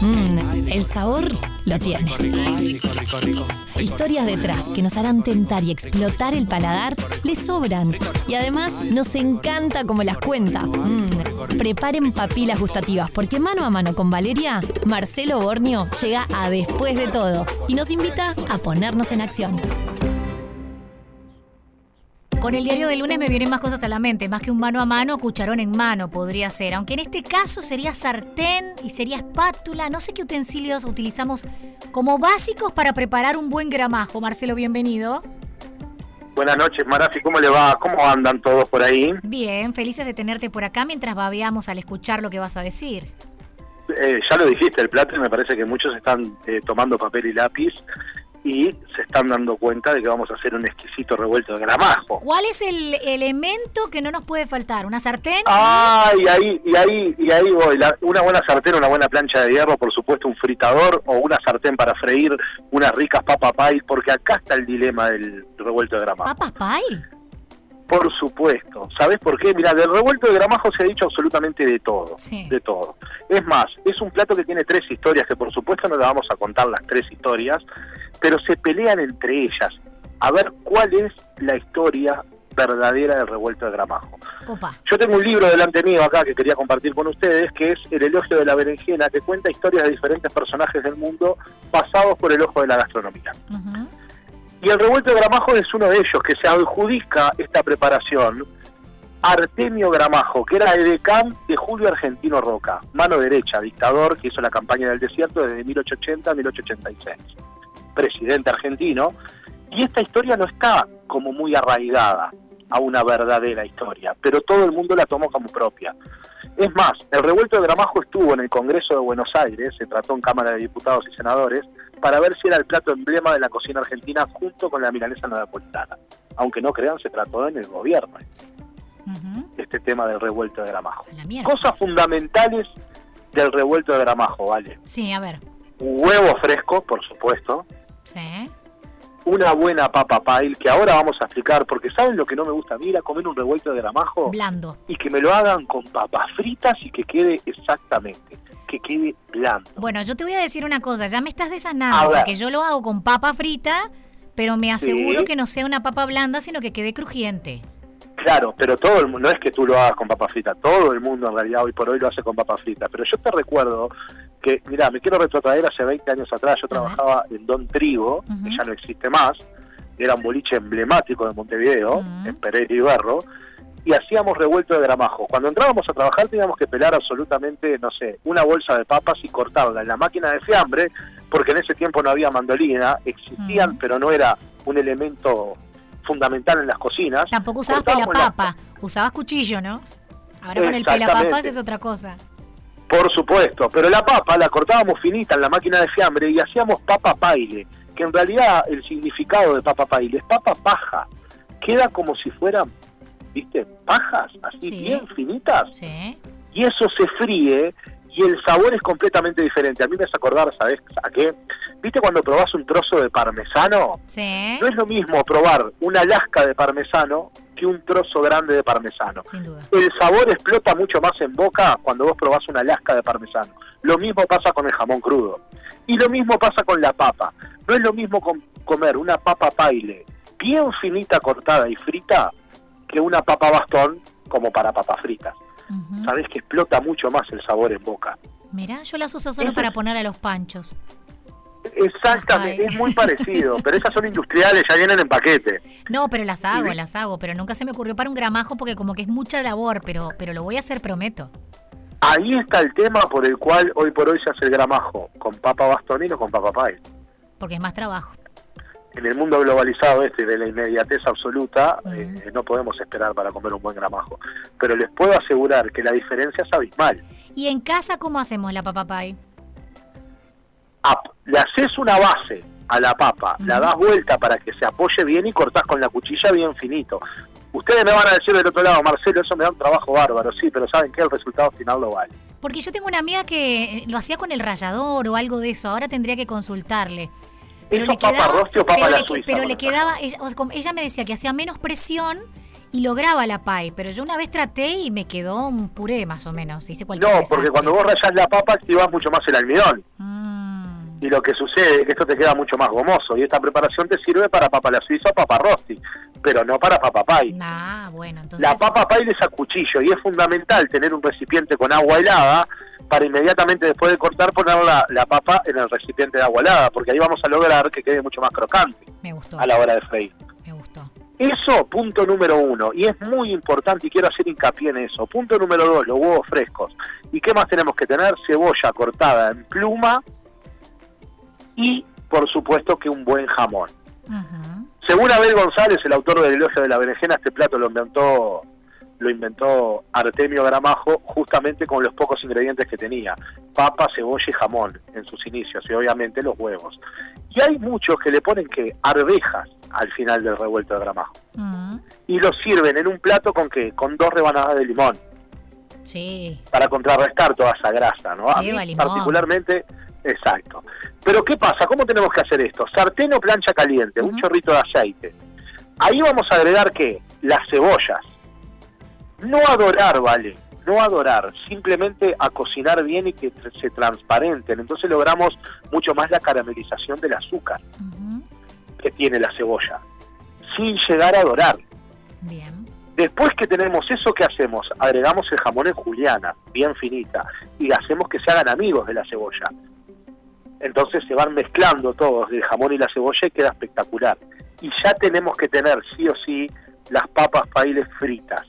Mmm, el sabor lo tiene. Historias detrás que nos harán tentar y explotar el paladar le sobran. Y además nos encanta como las cuenta. Mmm, preparen papilas gustativas porque mano a mano con Valeria, Marcelo Bornio llega a después de todo y nos invita a ponernos en acción. Con el diario de lunes me vienen más cosas a la mente, más que un mano a mano, cucharón en mano podría ser, aunque en este caso sería sartén y sería espátula, no sé qué utensilios utilizamos como básicos para preparar un buen gramajo. Marcelo, bienvenido. Buenas noches, Marafi, ¿cómo le va? ¿Cómo andan todos por ahí? Bien, felices de tenerte por acá mientras babeamos al escuchar lo que vas a decir. Eh, ya lo dijiste, el plato, y me parece que muchos están eh, tomando papel y lápiz y se están dando cuenta de que vamos a hacer un exquisito revuelto de gramajo. ¿Cuál es el elemento que no nos puede faltar? ¿Una sartén? Ah, y ahí, y ahí, y ahí voy. una buena sartén, una buena plancha de hierro, por supuesto un fritador o una sartén para freír unas ricas papas pie, porque acá está el dilema del revuelto de gramajo. ¿Papas pie? Por supuesto. ¿Sabes por qué? Mira, del revuelto de gramajo se ha dicho absolutamente de todo. Sí. De todo. Es más, es un plato que tiene tres historias, que por supuesto no le vamos a contar las tres historias, pero se pelean entre ellas a ver cuál es la historia verdadera del revuelto de gramajo. Yo tengo un libro delante mío acá que quería compartir con ustedes, que es El elogio de la berenjena, que cuenta historias de diferentes personajes del mundo pasados por el ojo de la gastronomía. Y el revuelto de Gramajo es uno de ellos, que se adjudica esta preparación. Artemio Gramajo, que era edecán de Julio Argentino Roca, mano derecha, dictador que hizo la campaña del desierto desde 1880 a 1886, presidente argentino, y esta historia no está como muy arraigada a una verdadera historia, pero todo el mundo la tomó como propia. Es más, el revuelto de Gramajo estuvo en el Congreso de Buenos Aires, se trató en Cámara de Diputados y Senadores, para ver si era el plato emblema de la cocina argentina junto con la milanesa napolitana. Aunque no crean, se trató en el gobierno. Este tema del revuelto de gramajo. Cosas fundamentales del revuelto de gramajo, ¿vale? Sí, a ver. Huevo fresco, por supuesto. Sí. Una buena papa pile, que ahora vamos a explicar, porque ¿saben lo que no me gusta a mí? comer un revuelto de gramajo. Blando. Y que me lo hagan con papas fritas y que quede exactamente que quede blando. Bueno, yo te voy a decir una cosa, ya me estás desanando, porque yo lo hago con papa frita, pero me aseguro que no sea una papa blanda, sino que quede crujiente. Claro, pero todo el mundo, no es que tú lo hagas con papa frita, todo el mundo en realidad hoy por hoy lo hace con papa frita, pero yo te recuerdo que, mira, me quiero retrotraer hace 20 años atrás, yo trabajaba en Don Trigo, que ya no existe más, era un boliche emblemático de Montevideo, en Pereira y Berro, y hacíamos revuelto de gramajo. Cuando entrábamos a trabajar teníamos que pelar absolutamente, no sé, una bolsa de papas y cortarla en la máquina de fiambre, porque en ese tiempo no había mandolina, existían, pero no era un elemento fundamental en las cocinas. Tampoco usabas pelapapa, usabas cuchillo, ¿no? Ahora con el pelapapas es otra cosa. Por supuesto, pero la papa la cortábamos finita en la máquina de fiambre y hacíamos papa paile, que en realidad el significado de papa paile es papa paja. Queda como si fueran ¿viste? Pajas, así bien finitas. Sí. Y eso se fríe y el sabor es completamente diferente. A mí me hace acordar, ¿sabes a qué? ¿Viste cuando probás un trozo de parmesano? Sí. No es lo mismo probar una lasca de parmesano que un trozo grande de parmesano. Sin duda. El sabor explota mucho más en boca cuando vos probás una lasca de parmesano. Lo mismo pasa con el jamón crudo. Y lo mismo pasa con la papa. No es lo mismo comer una papa paile bien finita, cortada y frita que una papa bastón como para papas fritas. Sabes que explota mucho más el sabor en boca. Mira, yo las uso solo para poner a los panchos. Exactamente, es muy parecido, pero esas son industriales, ya vienen en paquete. No, pero las hago, las hago, pero nunca se me ocurrió para un gramajo porque como que es mucha labor, pero, pero lo voy a hacer, prometo. Ahí está el tema por el cual hoy por hoy se hace el gramajo, con papa bastonino o con papa pie. Porque es más trabajo en el mundo globalizado este de la inmediatez absoluta, eh, no podemos esperar para comer un buen gramajo. Pero les puedo asegurar que la diferencia es abismal. ¿Y en casa cómo hacemos la papa pie? le haces una base a la papa, la das vuelta para que se apoye bien y cortás con la cuchilla bien finito. Ustedes me van a decir del otro lado, Marcelo, eso me da un trabajo bárbaro, sí, pero ¿saben qué? El resultado final lo vale. Porque yo tengo una amiga que lo hacía con el rallador o algo de eso, ahora tendría que consultarle. Pero le quedaba, pero, le, quedaba, ella, me decía que hacía menos presión y lograba la pay, pero yo una vez traté y me quedó un puré más o menos. Hice cualquier No, desastre. porque cuando vos rayás la papa activás mucho más el almidón. Mm, Y lo que sucede es que esto te queda mucho más gomoso. Y esta preparación te sirve para papa la suiza o papa rosti, pero no para papa pie. ah, bueno, entonces... La papa pie es a cuchillo y es fundamental tener un recipiente con agua helada para inmediatamente después de cortar poner la, la papa en el recipiente de agua helada, porque ahí vamos a lograr que quede mucho más crocante Me gustó, a la hora de freír. me gustó. Eso, punto número uno, y es muy importante y quiero hacer hincapié en eso. Punto número dos, los huevos frescos. ¿Y qué más tenemos que tener? Cebolla cortada en pluma y, por supuesto, que un buen jamón. Según Abel González, el autor del elogio de la berenjena, este plato lo inventó lo inventó Artemio Gramajo justamente con los pocos ingredientes que tenía, papa, cebolla y jamón en sus inicios y obviamente los huevos. Y hay muchos que le ponen que arvejas al final del revuelto de Gramajo. Mm, y lo sirven en un plato con que con dos rebanadas de limón. Sí, para contrarrestar toda esa grasa, ¿no? A mí particularmente, exacto. Pero ¿qué pasa? ¿Cómo tenemos que hacer esto? Sartén o plancha caliente, un chorrito de aceite. Ahí vamos a agregar ¿qué? Las cebollas. No adorar, ¿vale? No adorar, simplemente a cocinar bien y que se transparenten. Entonces logramos mucho más la caramelización del azúcar que tiene la cebolla, sin llegar a dorar. bien. Después que tenemos eso, ¿qué hacemos? Agregamos el jamón en juliana, bien finita, y hacemos que se hagan amigos de la cebolla. Entonces se van mezclando todos, el jamón y la cebolla, y queda espectacular. Y ya tenemos que tener, sí o sí, las papas pailes fritas.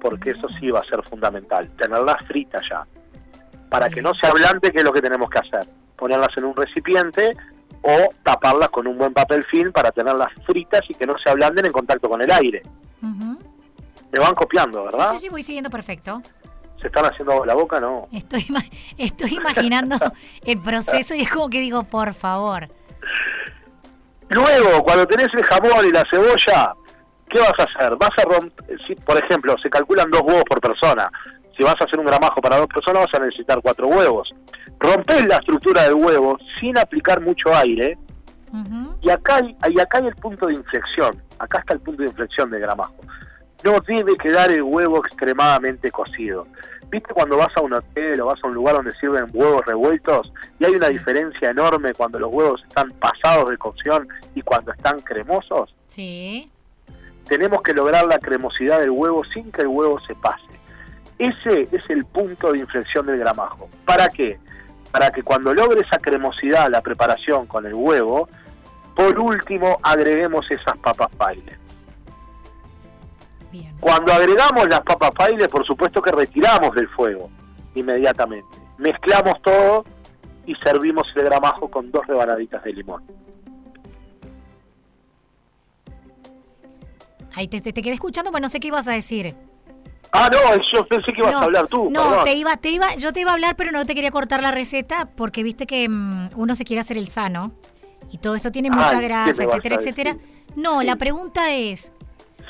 Porque eso sí va a ser fundamental, tenerlas fritas ya. Para que no se ablande, ¿qué es lo que tenemos que hacer? Ponerlas en un recipiente o taparlas con un buen papel film para tenerlas fritas y que no se ablanden en contacto con el aire. Ujú. Me van copiando, Sí, ¿verdad? sí, sí, voy siguiendo perfecto. ¿Se están haciendo agua la boca? No. Estoy, estoy imaginando el proceso y es como que digo, por favor. Luego, cuando tenés el jamón y la cebolla, ¿qué vas a hacer? Vas a romper, si, por ejemplo, se calculan dos huevos por persona. Si vas a hacer un gramajo para dos personas, vas a necesitar cuatro huevos. Rompés la estructura del huevo sin aplicar mucho aire. Y acá, hay, y acá hay el punto de inflexión. Acá está el punto de inflexión del gramajo. No debe quedar el huevo extremadamente cocido. ¿Viste cuando vas a un hotel o vas a un lugar donde sirven huevos revueltos y hay una diferencia enorme cuando los huevos están pasados de cocción y cuando están cremosos? Sí. Tenemos que lograr la cremosidad del huevo sin que el huevo se pase. Ese es el punto de inflexión del gramajo. ¿Para qué? Para que cuando logre esa cremosidad la preparación con el huevo, por último agreguemos esas papas pailes. Bien. Cuando agregamos las papas pailes, por supuesto que retiramos del fuego inmediatamente. Mezclamos todo y servimos el gramajo con dos rebanaditas de limón. Ahí te, te, te quedé escuchando, pero no sé qué ibas a decir. Ah, no, yo pensé que ibas a hablar tú. No, perdón. te iba, te iba, yo te iba a hablar, pero no te quería cortar la receta porque viste que mm, uno se quiere hacer el sano y todo esto tiene mucha ¿qué grasa, etcétera, etcétera. No, Sí. la pregunta es,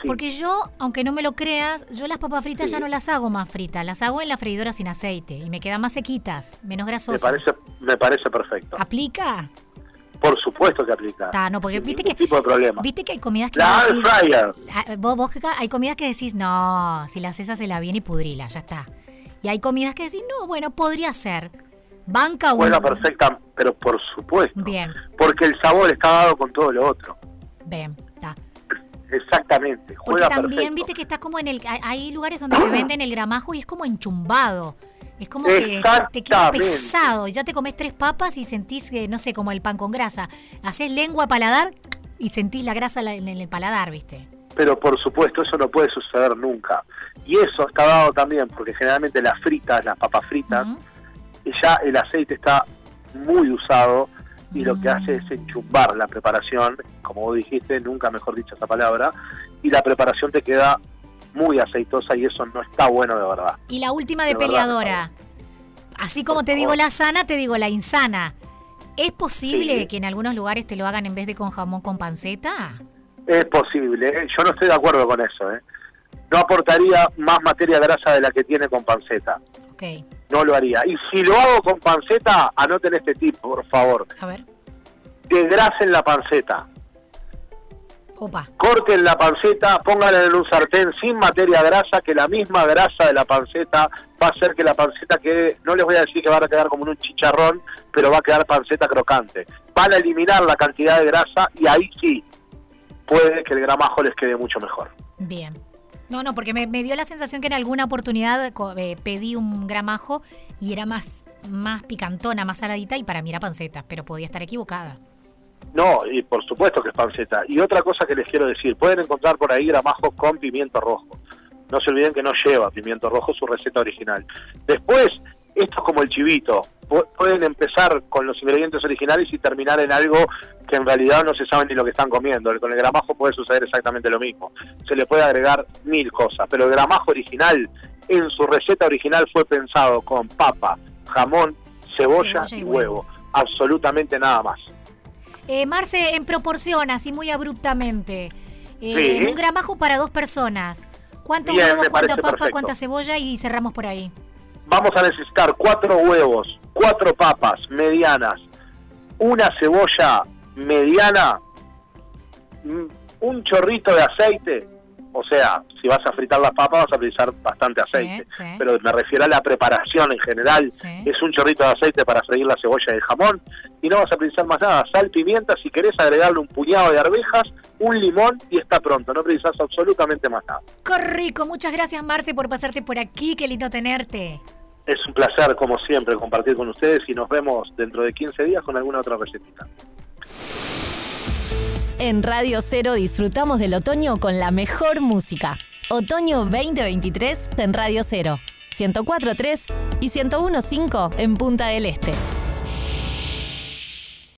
Sí. porque yo, aunque no me lo creas, yo las papas fritas Sí. ya no las hago más fritas, las hago en la freidora sin aceite y me quedan más sequitas, menos me grasosas. parece, me parece perfecto. ¿Aplica? Por supuesto que aplica. Ta, no, porque Sin viste que tipo de problema. viste que hay comidas que La decís, fryer. Ah, Vos, vos, hay comidas que decís, no, si la haces, hacela bien y pudrila, ya está. Y hay comidas que decís, no, bueno, podría ser. Banca uno. Juega perfecta, pero por supuesto. Bien, Porque el sabor está dado con todo lo otro. bien, Exactamente. Porque Juega también, perfecto. viste que está como en el. hay- lugares donde te venden el gramajo y es como enchumbado. Es como que te queda pesado. Ya te comes tres papas y sentís, que, no sé, como el pan con grasa. Haces lengua paladar y sentís la grasa en el paladar, ¿viste? Pero por supuesto, eso no puede suceder nunca. Y eso está dado también porque generalmente las fritas, las papas fritas, y ya el aceite está muy usado y lo que Mm. hace es enchumbar la preparación, como vos dijiste, nunca mejor dicho esa palabra, y la preparación te queda muy aceitosa y eso no está bueno de verdad. Y la última de, De verdad, peleadora. Así como te digo la sana, te digo la insana. ¿Es posible Sí. que en algunos lugares te lo hagan en vez de con jamón con panceta? Es posible, ¿eh? yo no estoy de acuerdo con eso. ¿eh? No aportaría más materia grasa de la que tiene con panceta. Ok, No lo haría. Y si lo hago con panceta, anoten este tip, por favor. a ver. Desgrasen la panceta. Opa. Corten la panceta, pónganla en un sartén sin materia grasa, que la misma grasa de la panceta va a hacer que la panceta quede, no les voy a decir que va a quedar como en un chicharrón, pero va a quedar panceta crocante. Van a eliminar la cantidad de grasa y ahí sí puede que el gramajo les quede mucho mejor. Bien. No, no, porque me, dio la sensación que en alguna oportunidad eh, pedí un gramajo y era más, más picantona, más saladita y para mí era panceta, pero podía estar equivocada. No, y por supuesto que es panceta. Y otra cosa que les quiero decir, pueden encontrar por ahí gramajos con pimiento rojo. No se olviden que no lleva pimiento rojo su receta original. Después, esto es como el chivito. Pueden empezar con los ingredientes originales y terminar en algo que en realidad no se sabe ni lo que están comiendo. Con el gramajo puede suceder exactamente lo mismo. Se le puede agregar mil cosas, pero el gramajo original en su receta original fue pensado con papa, jamón, cebolla, y huevo. Absolutamente nada más. Eh, Marce, en proporción, así muy abruptamente, eh, un gramajo para dos personas. ¿Cuántos huevos, cuánta papa, cuánta cebolla? Y cerramos por ahí. Vamos a necesitar cuatro huevos, cuatro papas medianas, una cebolla mediana, un chorrito de aceite, o sea, si vas a fritar las papas vas a utilizar bastante aceite, pero me refiero a la preparación en general, es un chorrito de aceite para freír la cebolla y el jamón, y no vas a utilizar más nada, sal, pimienta, si querés agregarle un puñado de arvejas, un limón y está pronto, no precisas absolutamente más nada. ¡Qué rico! Muchas gracias Marce por pasarte por aquí, qué lindo tenerte. Es un placer, como siempre, compartir con ustedes y nos vemos dentro de 15 días con alguna otra recetita. En Radio Cero disfrutamos del otoño con la mejor música. Otoño 2023 en Radio Cero, 104.3 y 101.5 en Punta del Este.